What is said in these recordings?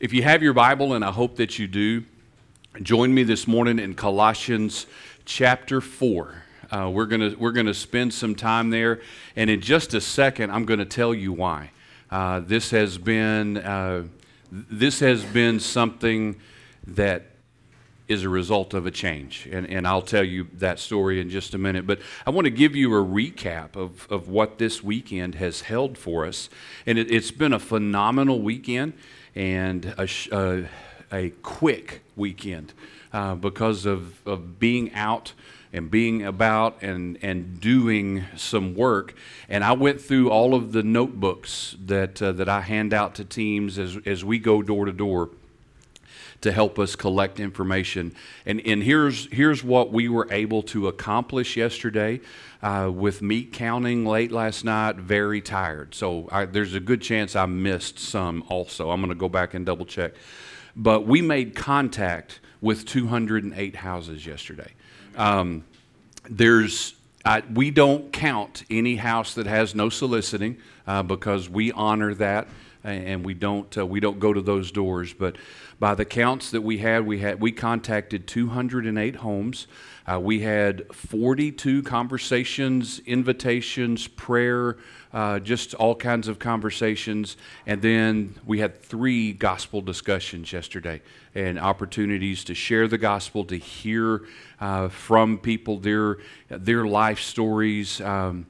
If you have your Bible, and I hope that you do, join me this morning in Colossians chapter 4. Uh, we're going we're gonna spend some time there, and in just a second, I'm going to tell you why. Uh, this, has been, uh, this has been something that is a result of a change. And, and I'll tell you that story in just a minute. But I want to give you a recap of, of what this weekend has held for us. And it, has been a phenomenal weekend and a, a quick weekend uh, because of, of being out and being about and, and doing some work. And I went through all of the notebooks that, uh, that I hand out to teams as, as we go door to door to help us collect information. And, and here's, here's what we were able to accomplish yesterday uh, with meat counting late last night, very tired. So I, there's a good chance I missed some also. I'm going to go back and double check. But we made contact with 208 houses yesterday. Um, there's I, we don't count any house that has no soliciting uh, because we honor that and we don't uh, we don't go to those doors. But by the counts that we had, we had we contacted 208 homes. Uh, we had 42 conversations, invitations, prayer, uh, just all kinds of conversations. And then we had three gospel discussions yesterday and opportunities to share the gospel, to hear uh, from people their, their life stories. Um,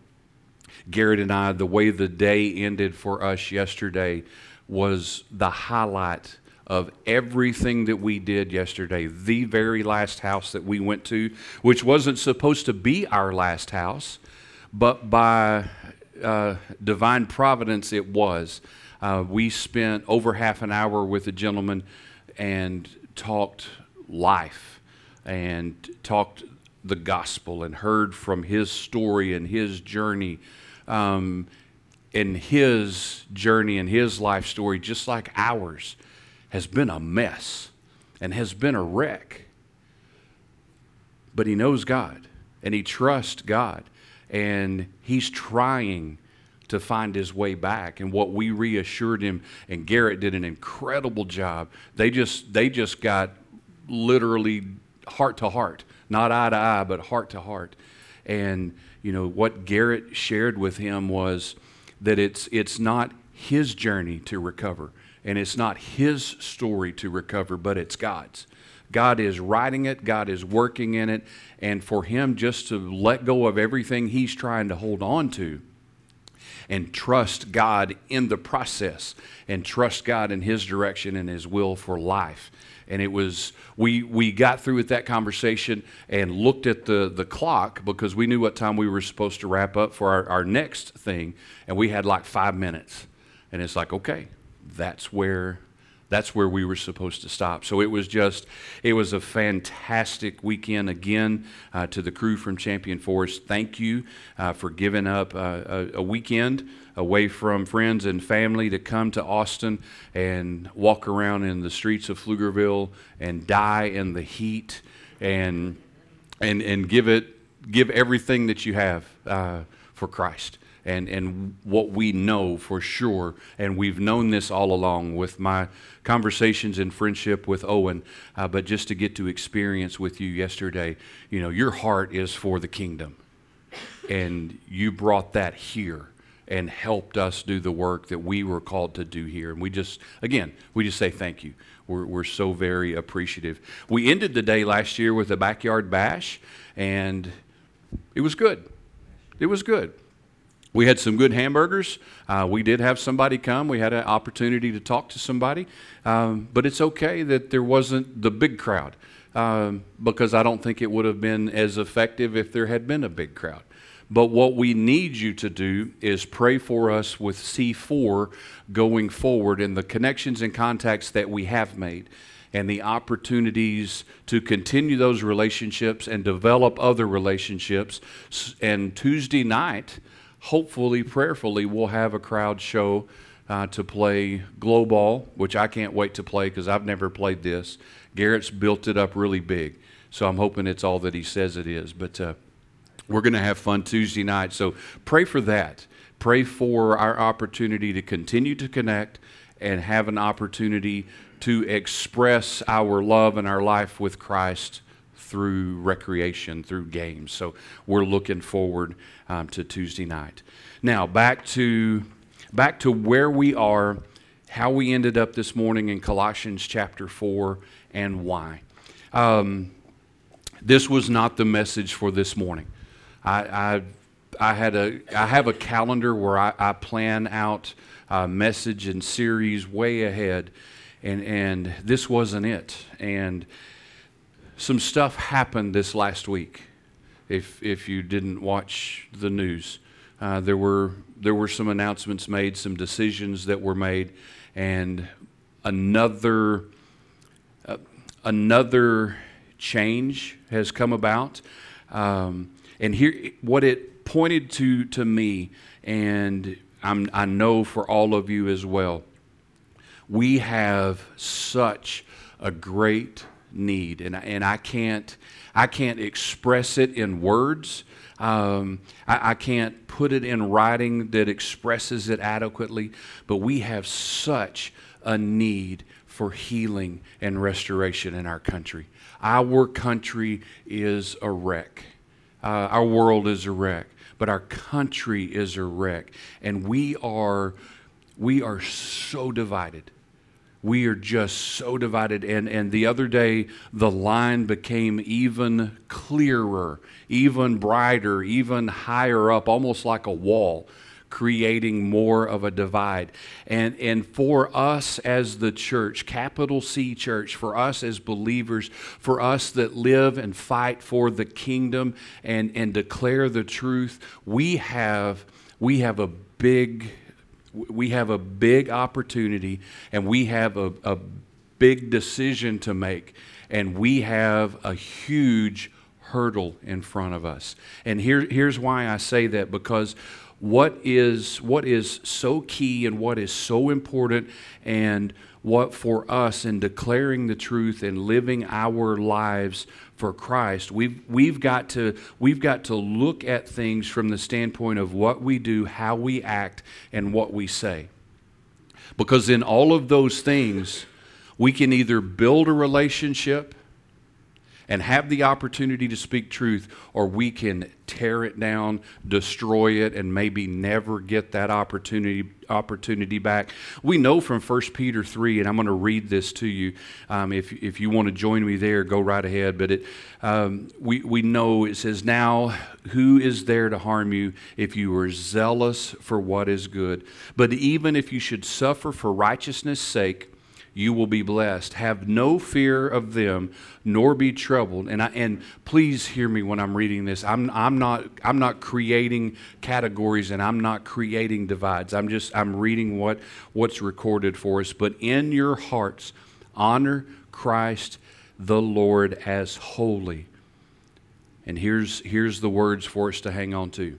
Garrett and I, the way the day ended for us yesterday was the highlight of everything that we did yesterday. The very last house that we went to, which wasn't supposed to be our last house, but by uh, divine providence it was. Uh, we spent over half an hour with a gentleman and talked life and talked the gospel and heard from his story and his journey. Um, and his journey and his life story, just like ours has been a mess and has been a wreck. But he knows God and he trusts God and he's trying to find his way back and what we reassured him and Garrett did an incredible job. They just they just got literally heart to heart, not eye to eye, but heart to heart. And you know what Garrett shared with him was that it's it's not his journey to recover and it's not his story to recover, but it's God's. God is writing it, God is working in it, and for him just to let go of everything he's trying to hold on to and trust God in the process and trust God in his direction and his will for life. And it was, we, we got through with that conversation and looked at the, the clock because we knew what time we were supposed to wrap up for our, our next thing, and we had like five minutes. And it's like, okay, that's where that's where we were supposed to stop. So it was just, it was a fantastic weekend again uh, to the crew from Champion Forest. Thank you uh, for giving up uh, a, a, weekend away from friends and family to come to Austin and walk around in the streets of Pflugerville and die in the heat and, and, and give it, give everything that you have uh, for Christ and, and what we know for sure, and we've known this all along with my conversations and friendship with Owen, uh, but just to get to experience with you yesterday, you know, your heart is for the kingdom. And you brought that here and helped us do the work that we were called to do here. And we just, again, we just say thank you. We're, we're so very appreciative. We ended the day last year with a backyard bash, and it was good. It was good. We had some good hamburgers. Uh, we did have somebody come. We had an opportunity to talk to somebody. Um, but it's okay that there wasn't the big crowd um, because I don't think it would have been as effective if there had been a big crowd. But what we need you to do is pray for us with C4 going forward and the connections and contacts that we have made and the opportunities to continue those relationships and develop other relationships. And Tuesday night, hopefully, prayerfully, we'll have a crowd show uh, to play glow ball, which I can't wait to play because I've never played this. Garrett's built it up really big, so I'm hoping it's all that he says it is. But uh, we're going to have fun Tuesday night, so pray for that. Pray for our opportunity to continue to connect and have an opportunity to express our love and our life with Christ through recreation, through games. So we're looking forward um, to Tuesday night. Now back to back to where we are, how we ended up this morning in Colossians chapter four, and why. Um, this was not the message for this morning. I, I, I had a I have a calendar where I, I plan out a message and series way ahead, and and this wasn't it. And some stuff happened this last week. If if you didn't watch the news, uh, there were there were some announcements made, some decisions that were made, and another uh, another change has come about. Um, and here, what it pointed to to me, and I'm, I know for all of you as well, we have such a great need, and and I can't I can't express it in words. Um, I, I, can't put it in writing that expresses it adequately, but we have such a need for healing and restoration in our country. Our country is a wreck. Uh, our world is a wreck, but our country is a wreck, and we are we are so divided. We are just so divided. And, and the other day, the line became even clearer, even brighter, even higher up, almost like a wall creating more of a divide. And, and for us as the church, capital C church, for us as believers, for us that live and fight for the kingdom and, and declare the truth, we have, we have a big we have a big opportunity and we have a, a big decision to make. And we have a huge hurdle in front of us. And here, here's why i say that because what is, what is so key and what is so important and what for us in declaring the truth and living our lives for Christ, we've, we've, got to, we've got to look at things from the standpoint of what we do, how we act, and what we say. Because in all of those things, we can either build a relationship and have the opportunity to speak truth, or we can tear it down, destroy it, and maybe never get that opportunity opportunity back. We know from 1 Peter 3, and I'm going to read this to you. Um, if, if you want to join me there, go right ahead. But it, um, we, we know it says, Now, who is there to harm you if you are zealous for what is good? But even if you should suffer for righteousness' sake, you will be blessed. Have no fear of them, nor be troubled. And I, and please hear me when I'm reading this. I'm I'm not I'm not creating categories and I'm not creating divides. I'm just I'm reading what what's recorded for us. But in your hearts, honor Christ the Lord as holy. And here's here's the words for us to hang on to.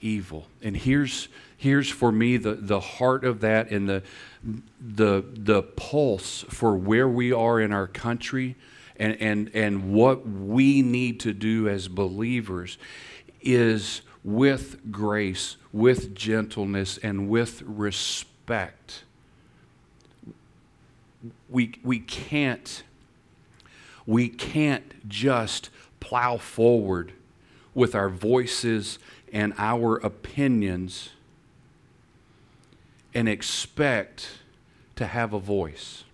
evil. And here's here's for me the, the heart of that and the the the pulse for where we are in our country and and and what we need to do as believers is with grace, with gentleness, and with respect. We, we can't we can't just plow forward with our voices and our opinions and expect to have a voice.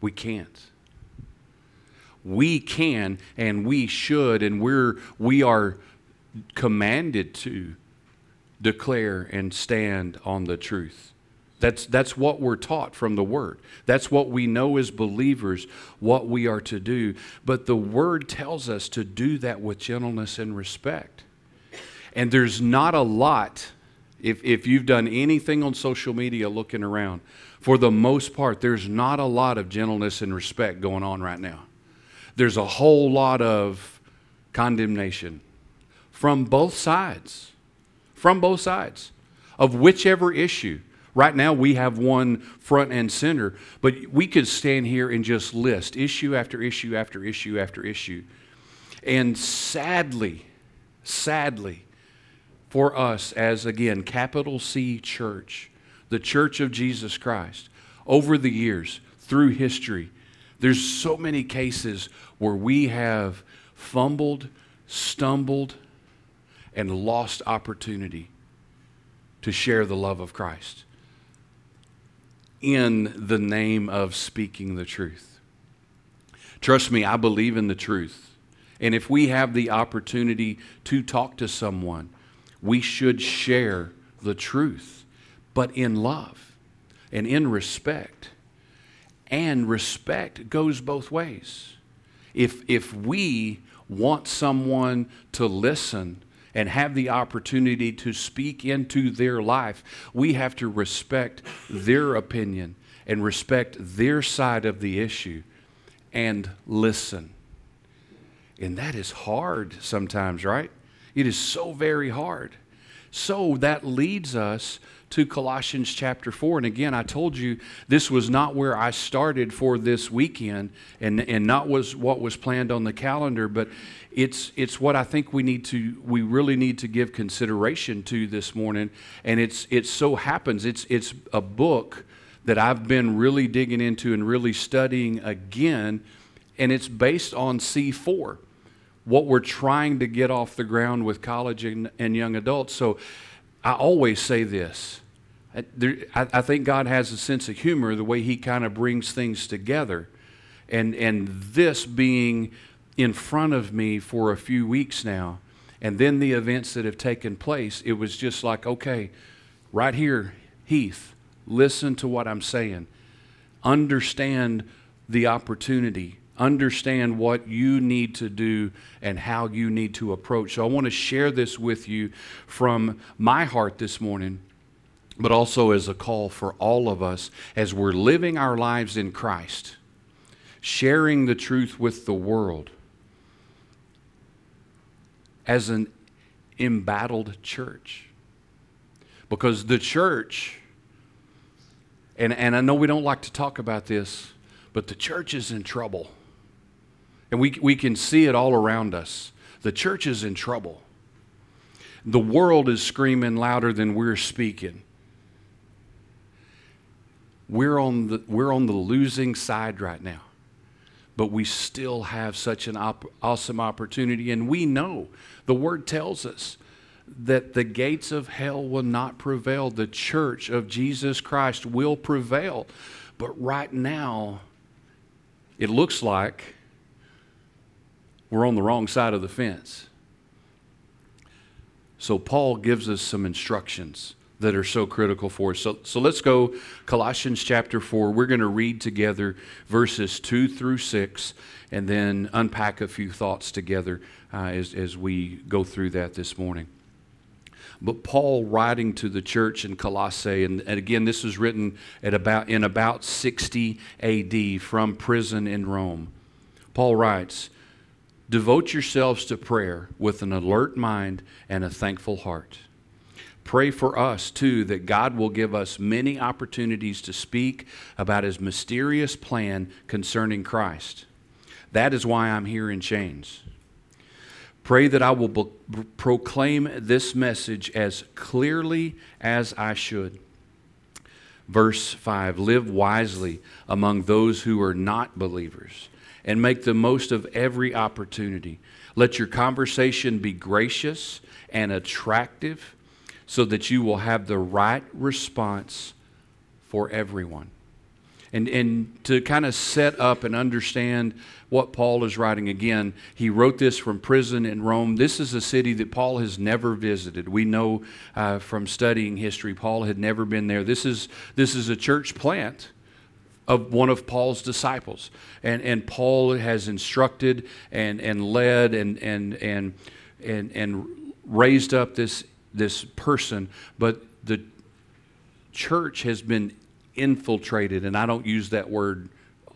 We can't. We can and we should and we're we are commanded to declare and stand on the truth. That's, that's what we're taught from the Word. That's what we know as believers, what we are to do. But the Word tells us to do that with gentleness and respect. And there's not a lot If, if you've done anything on social media looking around, for the most part, there's not a lot of gentleness and respect going on right now. There's a whole lot of condemnation from both sides. From both sides of whichever issue. Right now, we have one front and center, but we could stand here and just list issue after issue after issue after issue. And sadly, sadly, for us as, again, capital C church, the church of Jesus Christ, over the years, through history, there's so many cases where we have fumbled, stumbled, and lost opportunity to share the love of Christ in the name of speaking the truth. Trust me, I believe in the truth. And if we have the opportunity to talk to someone, we should share the truth, but in love and in respect. And respect goes both ways. If, if we want someone to listen and have the opportunity to speak into their life, we have to respect their opinion and respect their side of the issue and listen. And that is hard sometimes, right? It is so very hard. So that leads us to Colossians chapter 4. And again, I told you this was not where I started for this weekend and, and not was what was planned on the calendar, but it's, it's what I think we need to, we really need to give consideration to this morning. And it's, it so happens, it's, it's a book that I've been really digging into and really studying again, and it's based on C4 what we're trying to get off the ground with college and, and young adults. So I always say this. I, there, I, I think God has a sense of humor, the way He kind of brings things together. And, and this being in front of me for a few weeks now, and then the events that have taken place, it was just like, okay, right here, Heath, listen to what I'm saying. Understand the opportunity understand what you need to do and how you need to approach. So I want to share this with you from my heart this morning, but also as a call for all of us as we're living our lives in Christ, sharing the truth with the world as an embattled church. Because the church, and, and I know we don't like to talk about this, but the church is in trouble. And we, we can see it all around us. The church is in trouble. The world is screaming louder than we're speaking. We're on the, we're on the losing side right now. But we still have such an op- awesome opportunity. And we know the word tells us that the gates of hell will not prevail. The church of Jesus Christ will prevail. But right now, it looks like we're on the wrong side of the fence. So Paul gives us some instructions that are so critical for us. So, so let's go Colossians chapter 4. We're going to read together verses 2 through 6 and then unpack a few thoughts together uh, as, as we go through that this morning. But Paul writing to the church in Colossae, and, and again, this was written at about, in about 60 AD from prison in Rome. Paul writes, Devote yourselves to prayer with an alert mind and a thankful heart. Pray for us, too, that God will give us many opportunities to speak about his mysterious plan concerning Christ. That is why I'm here in chains. Pray that I will proclaim this message as clearly as I should. Verse 5 Live wisely among those who are not believers and make the most of every opportunity. Let your conversation be gracious and attractive so that you will have the right response for everyone. And, and to kind of set up and understand what Paul is writing again, he wrote this from prison in Rome. This is a city that Paul has never visited. We know uh, from studying history, Paul had never been there. This is, this is a church plant of one of Paul's disciples. And, and Paul has instructed and, and led and, and, and, and, and raised up this, this person. But the church has been infiltrated, and I don't use that word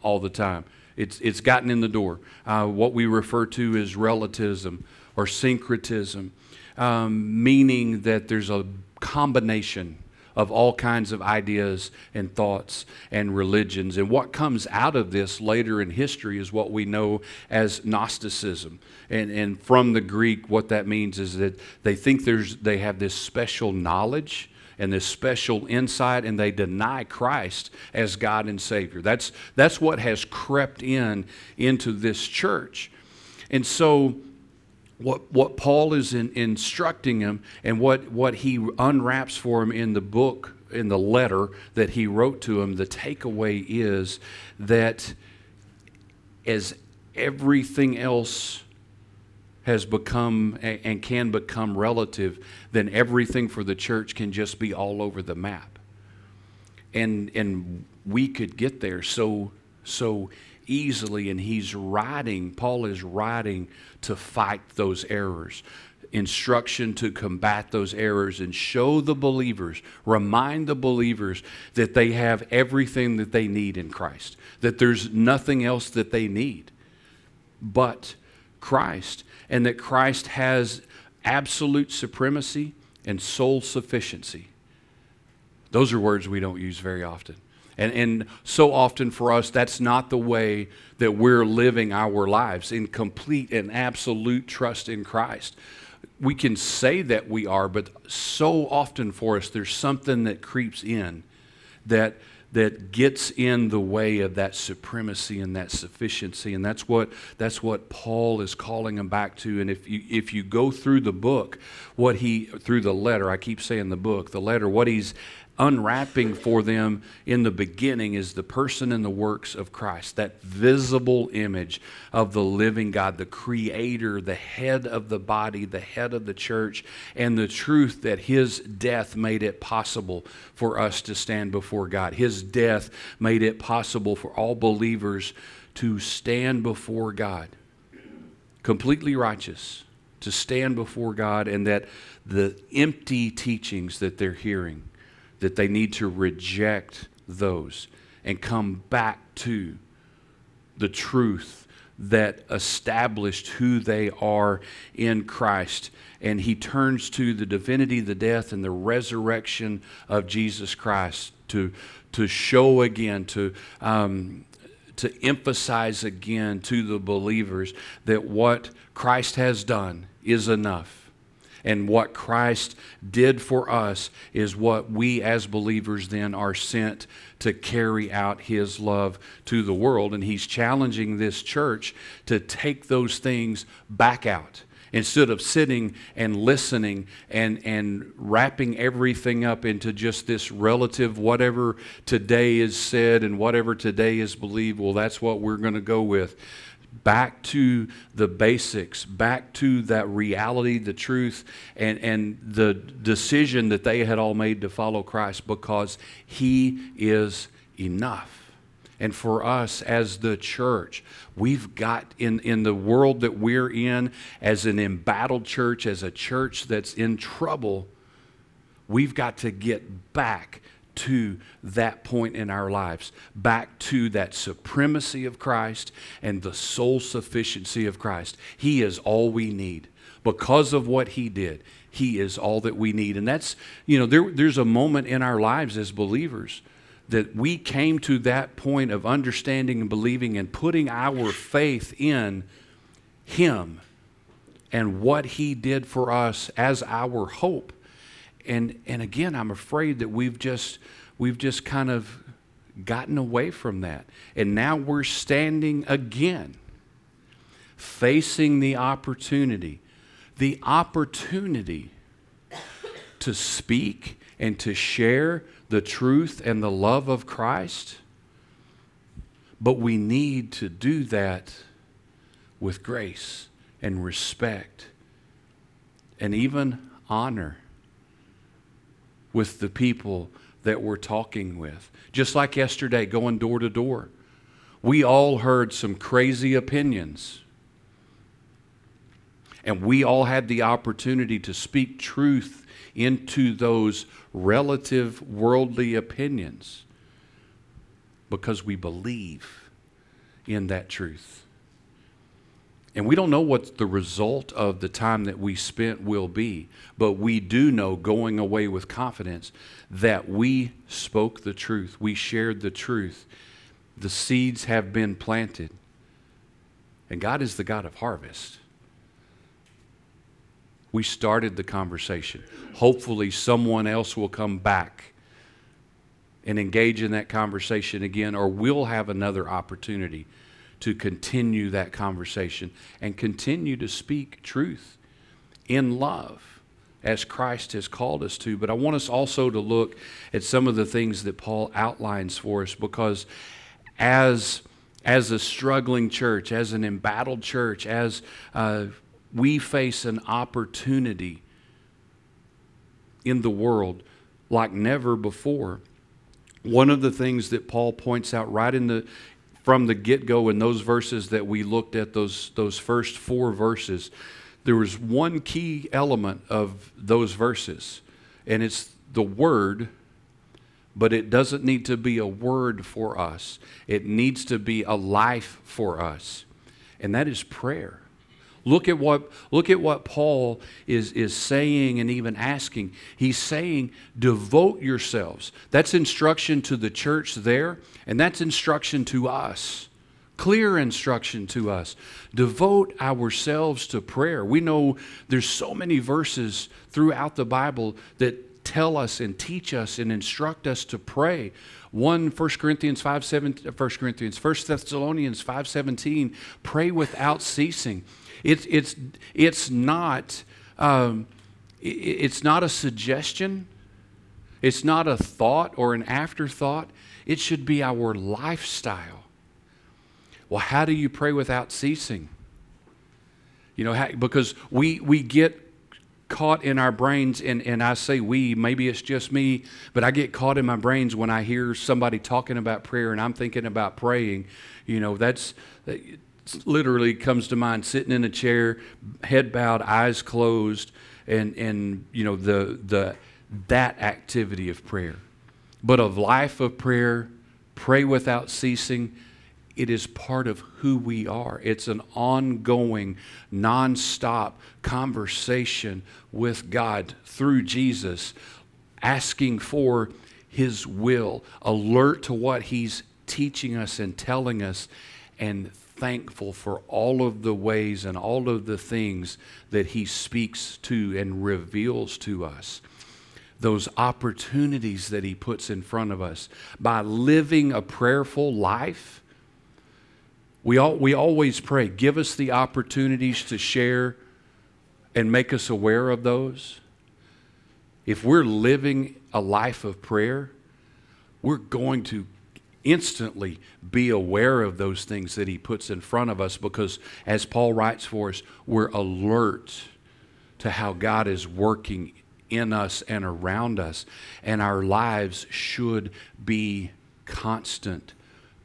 all the time. It's, it's gotten in the door. Uh, what we refer to as relativism or syncretism, um, meaning that there's a combination of all kinds of ideas and thoughts and religions. And what comes out of this later in history is what we know as Gnosticism. And, and from the Greek, what that means is that they think there's, they have this special knowledge and this special insight, and they deny Christ as God and Savior. That's, that's what has crept in into this church. And so, what, what Paul is in, instructing him and what, what he unwraps for him in the book, in the letter that he wrote to him, the takeaway is that as everything else has become and can become relative, then everything for the church can just be all over the map. And, and we could get there so, so easily. And he's writing, Paul is writing to fight those errors, instruction to combat those errors and show the believers, remind the believers that they have everything that they need in Christ, that there's nothing else that they need but Christ and that Christ has absolute supremacy and sole sufficiency. Those are words we don't use very often. And, and so often for us, that's not the way that we're living our lives in complete and absolute trust in Christ. We can say that we are, but so often for us, there's something that creeps in that that gets in the way of that supremacy and that sufficiency and that's what that's what Paul is calling them back to and if you if you go through the book what he through the letter I keep saying the book the letter what he's unwrapping for them in the beginning is the person and the works of Christ, that visible image of the living God, the creator, the head of the body, the head of the church, and the truth that his death made it possible for us to stand before God. His death made it possible for all believers to stand before God, completely righteous, to stand before God, and that the empty teachings that they're hearing that they need to reject those and come back to the truth that established who they are in Christ. And he turns to the divinity, the death, and the resurrection of Jesus Christ to, to show again, to, um, to emphasize again to the believers that what Christ has done is enough and what Christ did for us is what we as believers then are sent to carry out his love to the world. And he's challenging this church to take those things back out. Instead of sitting and listening and, and wrapping everything up into just this relative, whatever today is said and whatever today is believed, well, that's what we're going to go with back to the basics, back to that reality, the truth, and, and the decision that they had all made to follow Christ because He is enough. And for us as the church, we've got in, in the world that we're in, as an embattled church, as a church that's in trouble, we've got to get back to that point in our lives, back to that supremacy of Christ and the sole sufficiency of Christ. He is all we need. Because of what He did, He is all that we need. And that's, you know, there, there's a moment in our lives as believers that we came to that point of understanding and believing and putting our faith in Him and what He did for us as our hope and and again, I'm afraid that we've just we've just kind of gotten away from that. And now we're standing again facing the opportunity. The opportunity to speak and to share the truth and the love of Christ. But we need to do that with grace and respect and even honor with the people that we're talking with. Just like yesterday, going door to door, we all heard some crazy opinions. And we all had the opportunity to speak truth into those relative worldly opinions because we believe in that truth. And we don't know what the result of the time that we spent will be, but we do know going away with confidence that we spoke the truth. We shared the truth. The seeds have been planted. And God is the God of harvest. We started the conversation. Hopefully, someone else will come back and engage in that conversation again, or we'll have another opportunity to continue that conversation and continue to speak truth in love as Christ has called us to. But I want us also to look at some of the things that Paul outlines for us because as as a struggling church, as an embattled church, as uh, we face an opportunity in the world like never before. One of the things that Paul points out right in the from the get-go in those verses that we looked at those those first four verses there was one key element of those verses. And it's the word but it doesn't need to be a word for us. It needs to be a life for us. And that is prayer Look at what, look at what Paul is, is saying and even asking. He's saying, devote yourselves. That's instruction to the church there, and that's instruction to us. Clear instruction to us. Devote ourselves to prayer. We know there's so many verses throughout the Bible that tell us and teach us and instruct us to pray. 1 1 Corinthians 5 7, 1 Corinthians 1 Thessalonians 5 17, pray without ceasing. It's, it's, it's, not, um, it's not a suggestion, it's not a thought or an afterthought. It should be our lifestyle. Well, how do you pray without ceasing? You know, how, because we, we get caught in our brains, and, and I say we, maybe it's just me, but I get caught in my brains when I hear somebody talking about prayer and I'm thinking about praying. You know, that's literally comes to mind sitting in a chair, head bowed, eyes closed, and, and you know, the, the, that activity of prayer. But of life of prayer, pray without ceasing, it is part of who we are. It's an ongoing, nonstop conversation with God through Jesus, asking for His will, alert to what He's teaching us and telling us, and thankful for all of the ways and all of the things that He speaks to and reveals to us. Those opportunities that He puts in front of us. By living a prayerful life, we, all, we always pray, give us the opportunities to share and make us aware of those. If we're living a life of prayer, we're going to instantly be aware of those things that he puts in front of us because, as Paul writes for us, we're alert to how God is working in us and around us. And our lives should be constant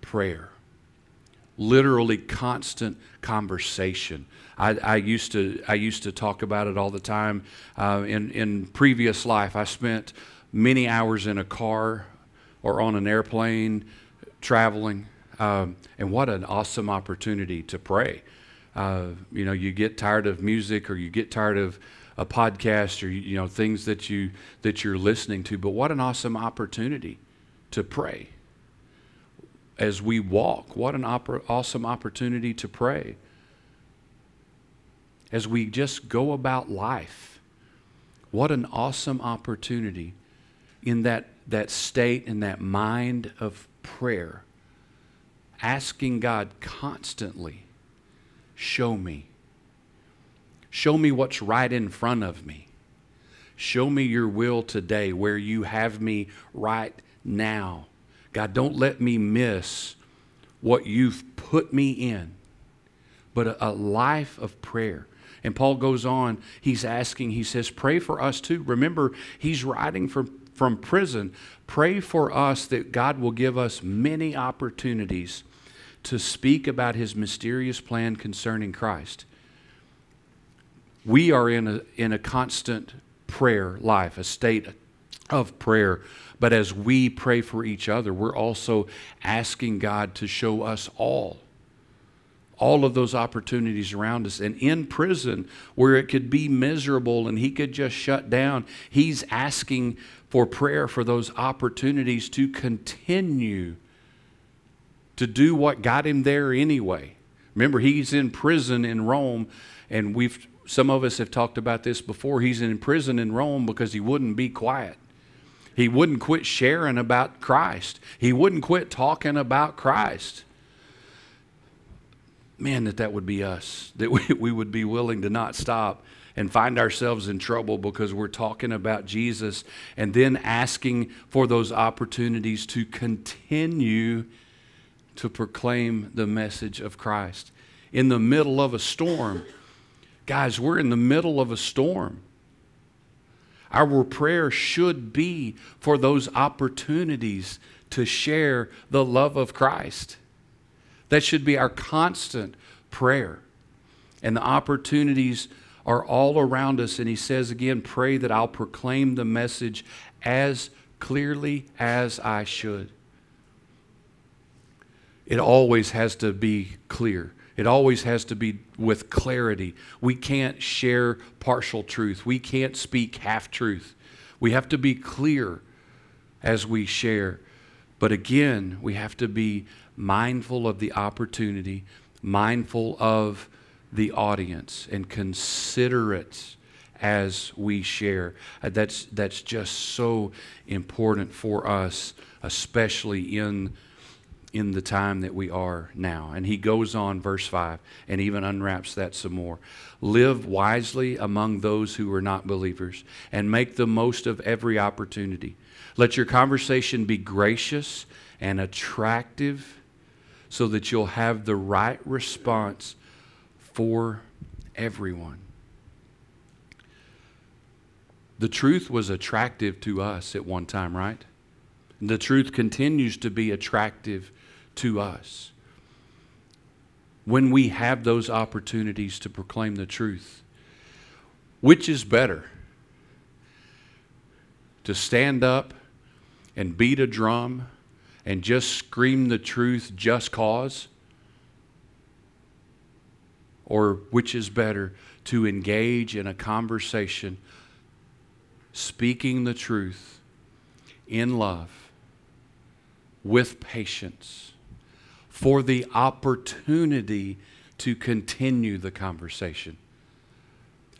prayer, literally constant conversation. I, I, used to I used to talk about it all the time. Uh, in in previous life, I spent many hours in a car or on an airplane traveling. Um, and what an awesome opportunity to pray. Uh, you know, you get tired of music or you get tired of a podcast or you know things that you that you're listening to, but what an awesome opportunity to pray. As we walk, what an awesome opportunity to pray. As we just go about life, what an awesome opportunity in that, that state and that mind of prayer, asking God constantly, show me. Show me what's right in front of me. Show me your will today where you have me right now. God, don't let me miss what you've put me in, but a, a, life of prayer. And Paul goes on, he's asking, he says, pray for us too. Remember, he's writing from, from prison, Pray for us that God will give us many opportunities to speak about his mysterious plan concerning Christ. We are in a, in a constant prayer life, a state of prayer. But as we pray for each other, we're also asking God to show us all all of those opportunities around us. And in prison, where it could be miserable and he could just shut down, he's asking for prayer for those opportunities to continue to do what got him there anyway. Remember, he's in prison in Rome, and we've some of us have talked about this before. He's in prison in Rome because he wouldn't be quiet. He wouldn't quit sharing about Christ. He wouldn't quit talking about Christ. Man, that that would be us, that we, we would be willing to not stop and find ourselves in trouble because we're talking about Jesus and then asking for those opportunities to continue to proclaim the message of Christ. In the middle of a storm, guys, we're in the middle of a storm. Our prayer should be for those opportunities to share the love of Christ. That should be our constant prayer. And the opportunities are all around us. And he says again, pray that I'll proclaim the message as clearly as I should. It always has to be clear. It always has to be with clarity. We can't share partial truth. We can't speak half truth. We have to be clear as we share. But again, we have to be mindful of the opportunity, mindful of the audience, and considerate as we share. Uh, that's, that's just so important for us, especially in in the time that we are now. And he goes on, verse 5, and even unwraps that some more. Live wisely among those who are not believers and make the most of every opportunity. Let your conversation be gracious and attractive so that you'll have the right response for everyone. The truth was attractive to us at one time, right? The truth continues to be attractive to us. When we have those opportunities to proclaim the truth, which is better? To stand up and beat a drum and just scream the truth just cause? Or which is better? To engage in a conversation, speaking the truth in love, with patience for the opportunity to continue the conversation.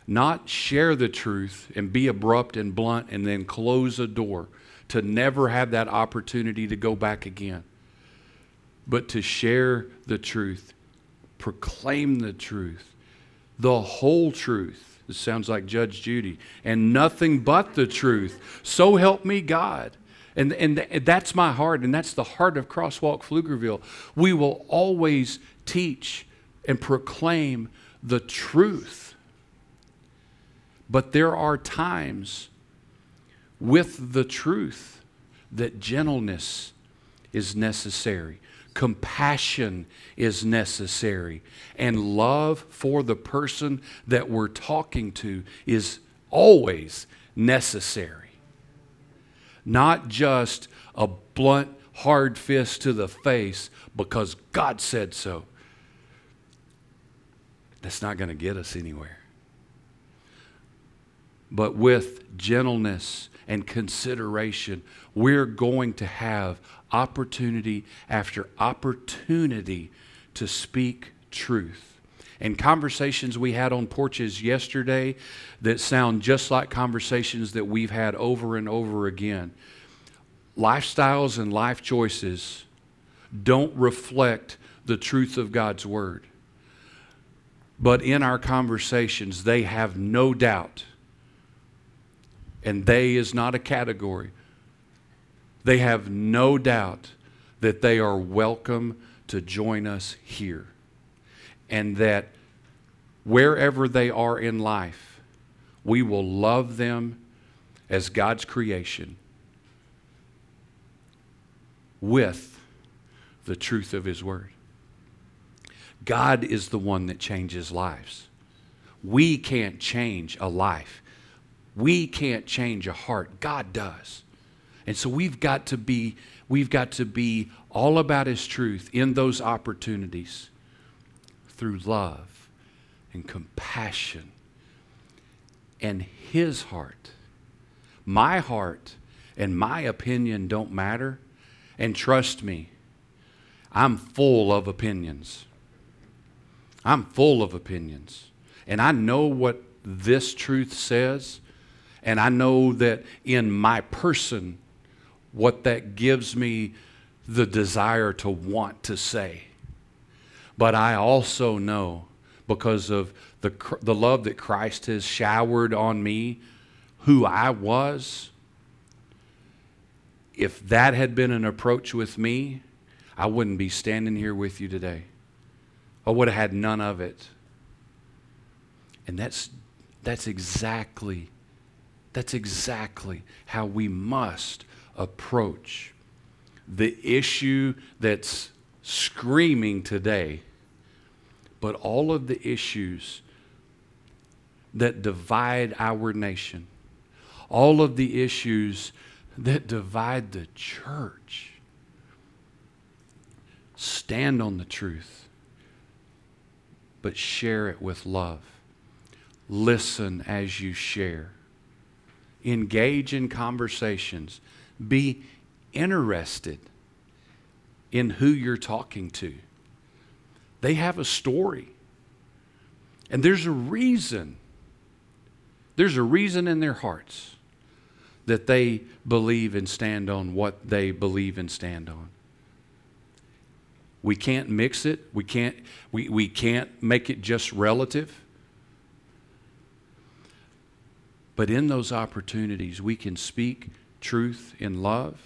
Not share the truth and be abrupt and blunt and then close a door, to never have that opportunity to go back again, but to share the truth, proclaim the truth, the whole truth. It sounds like Judge Judy, and nothing but the truth. So help me God. And, and that's my heart, and that's the heart of Crosswalk Pflugerville. We will always teach and proclaim the truth. But there are times with the truth that gentleness is necessary, compassion is necessary, and love for the person that we're talking to is always necessary not just a blunt, hard fist to the face because God said so. That's not going to get us anywhere. But with gentleness and consideration, we're going to have opportunity after opportunity to speak truth and conversations we had on porches yesterday that sound just like conversations that we've had over and over again. Lifestyles and life choices don't reflect the truth of God's Word. But in our conversations, they have no doubt, and they is not a category, they have no doubt that they are welcome to join us here and that wherever they are in life, we will love them as God's creation with the truth of His Word. God is the one that changes lives. We can't change a life. We can't change a heart. God does. And so we've got to be we've got to be all about his truth in those opportunities through love and compassion and his heart. My heart and my opinion don't matter. And trust me, I'm full of opinions. I'm full of opinions. And I know what this truth says. And I know that in my person, what that gives me the desire to want to say. But I also know because of the, the love that Christ has showered on me, who I was. If that had been an approach with me, I wouldn't be standing here with you today. I would have had none of it. And that's, that's exactly, that's exactly how we must approach the issue that's screaming today, but all of the issues that divide our nation, all of the issues that divide the church. Stand on the truth, but share it with love. Listen as you share. Engage in conversations be interested in who you're talking to. They have a story. And there's a reason. There's a reason in their hearts that they believe and stand on what they believe and stand on. We can't mix it. We can't, we, we can't make it just relative. But in those opportunities, we can speak truth in love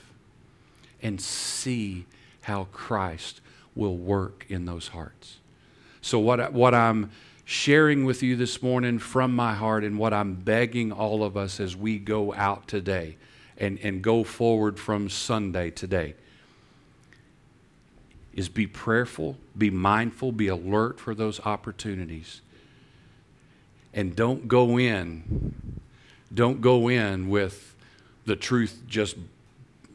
and see how Christ will work in those hearts. So, what, what I'm sharing with you this morning from my heart and what I'm begging all of us as we go out today and, and go forward from Sunday today is be prayerful, be mindful, be alert for those opportunities. And don't go in, don't go in with the truth just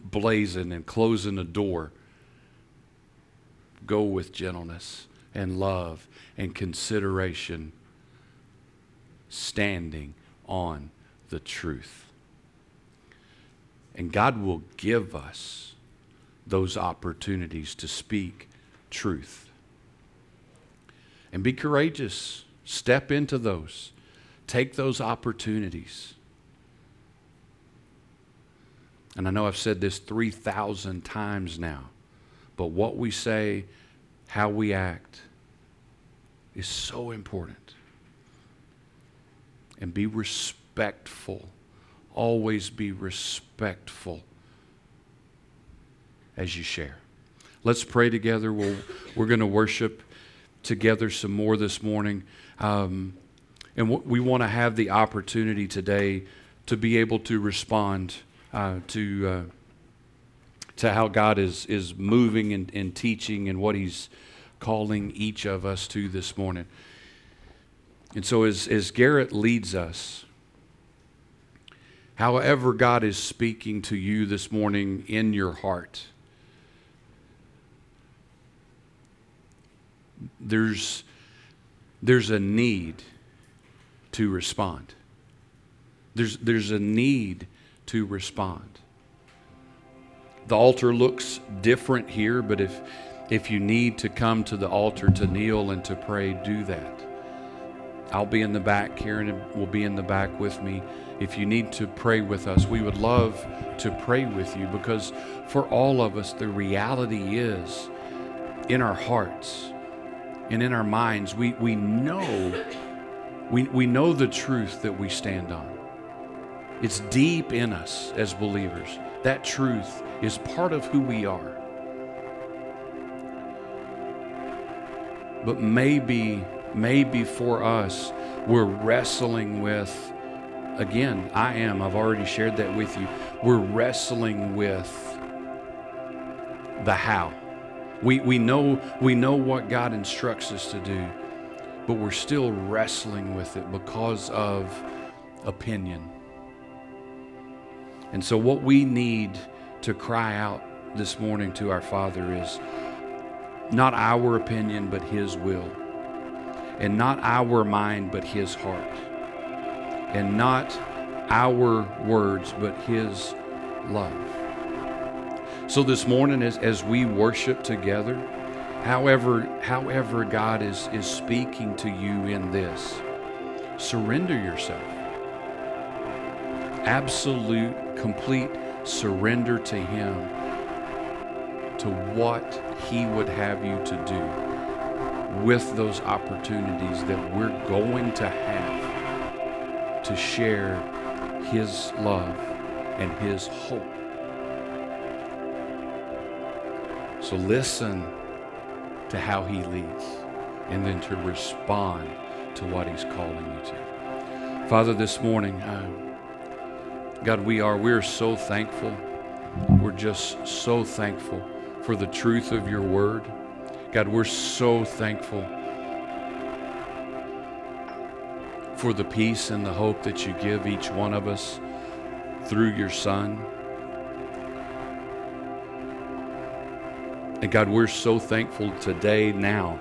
blazing and closing the door. Go with gentleness and love and consideration, standing on the truth. And God will give us those opportunities to speak truth. And be courageous. Step into those. Take those opportunities. And I know I've said this 3,000 times now, but what we say, how we act, is so important. And be respectful. Always be respectful as you share. Let's pray together. We'll, we're going to worship together some more this morning. Um, and w- we want to have the opportunity today to be able to respond uh, to, uh, to how God is, is moving and, and teaching and what He's calling each of us to this morning. And so, as, as Garrett leads us, however God is speaking to you this morning in your heart, there's, there's a need to respond. There's, there's a need to respond. The altar looks different here, but if, if you need to come to the altar to kneel and to pray, do that. I'll be in the back. Karen will be in the back with me. If you need to pray with us, we would love to pray with you because for all of us, the reality is in our hearts and in our minds, we, we know we, we know the truth that we stand on. It's deep in us as believers. That truth is part of who we are. But maybe, maybe for us, we're wrestling with, again, I am, I've already shared that with you. We're wrestling with the how. We, we, know, we know what God instructs us to do, but we're still wrestling with it because of opinion And so, what we need to cry out this morning to our Father is not our opinion, but His will. And not our mind, but His heart. And not our words, but His love. So this morning, as, as we worship together, however, however God is, is speaking to you in this, surrender yourself. Absolute, complete surrender to Him to what He would have you to do with those opportunities that we're going to have to share His love and His hope. So listen to how He leads and then to respond to what He's calling you to. Father, this morning, uh, God, we are, we're so thankful. We're just so thankful for the truth of your word. God, we're so thankful for the peace and the hope that you give each one of us through your Son. And God, we're so thankful today, now,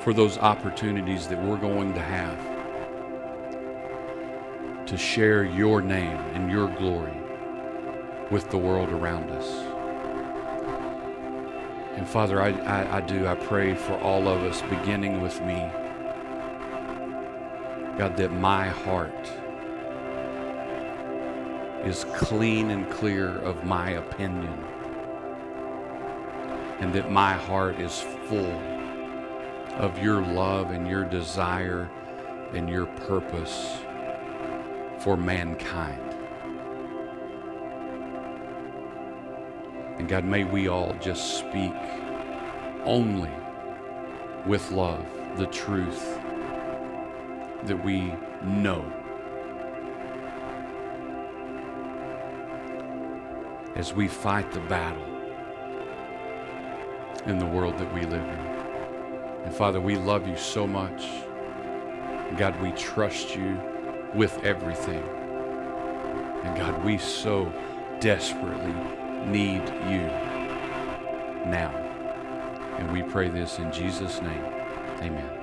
for those opportunities that we're going to have to share your name and your glory with the world around us. And Father, I, I, I, do, I pray for all of us, beginning with me. God, that my heart is clean and clear of my opinion, and that my heart is full of your love and your desire and your purpose for mankind. And God, may we all just speak only with love the truth that we know. As we fight the battle in the world that we live in. And Father, we love you so much. God, we trust you with everything. And God, we so desperately need you now. And we pray this in Jesus' name. Amen.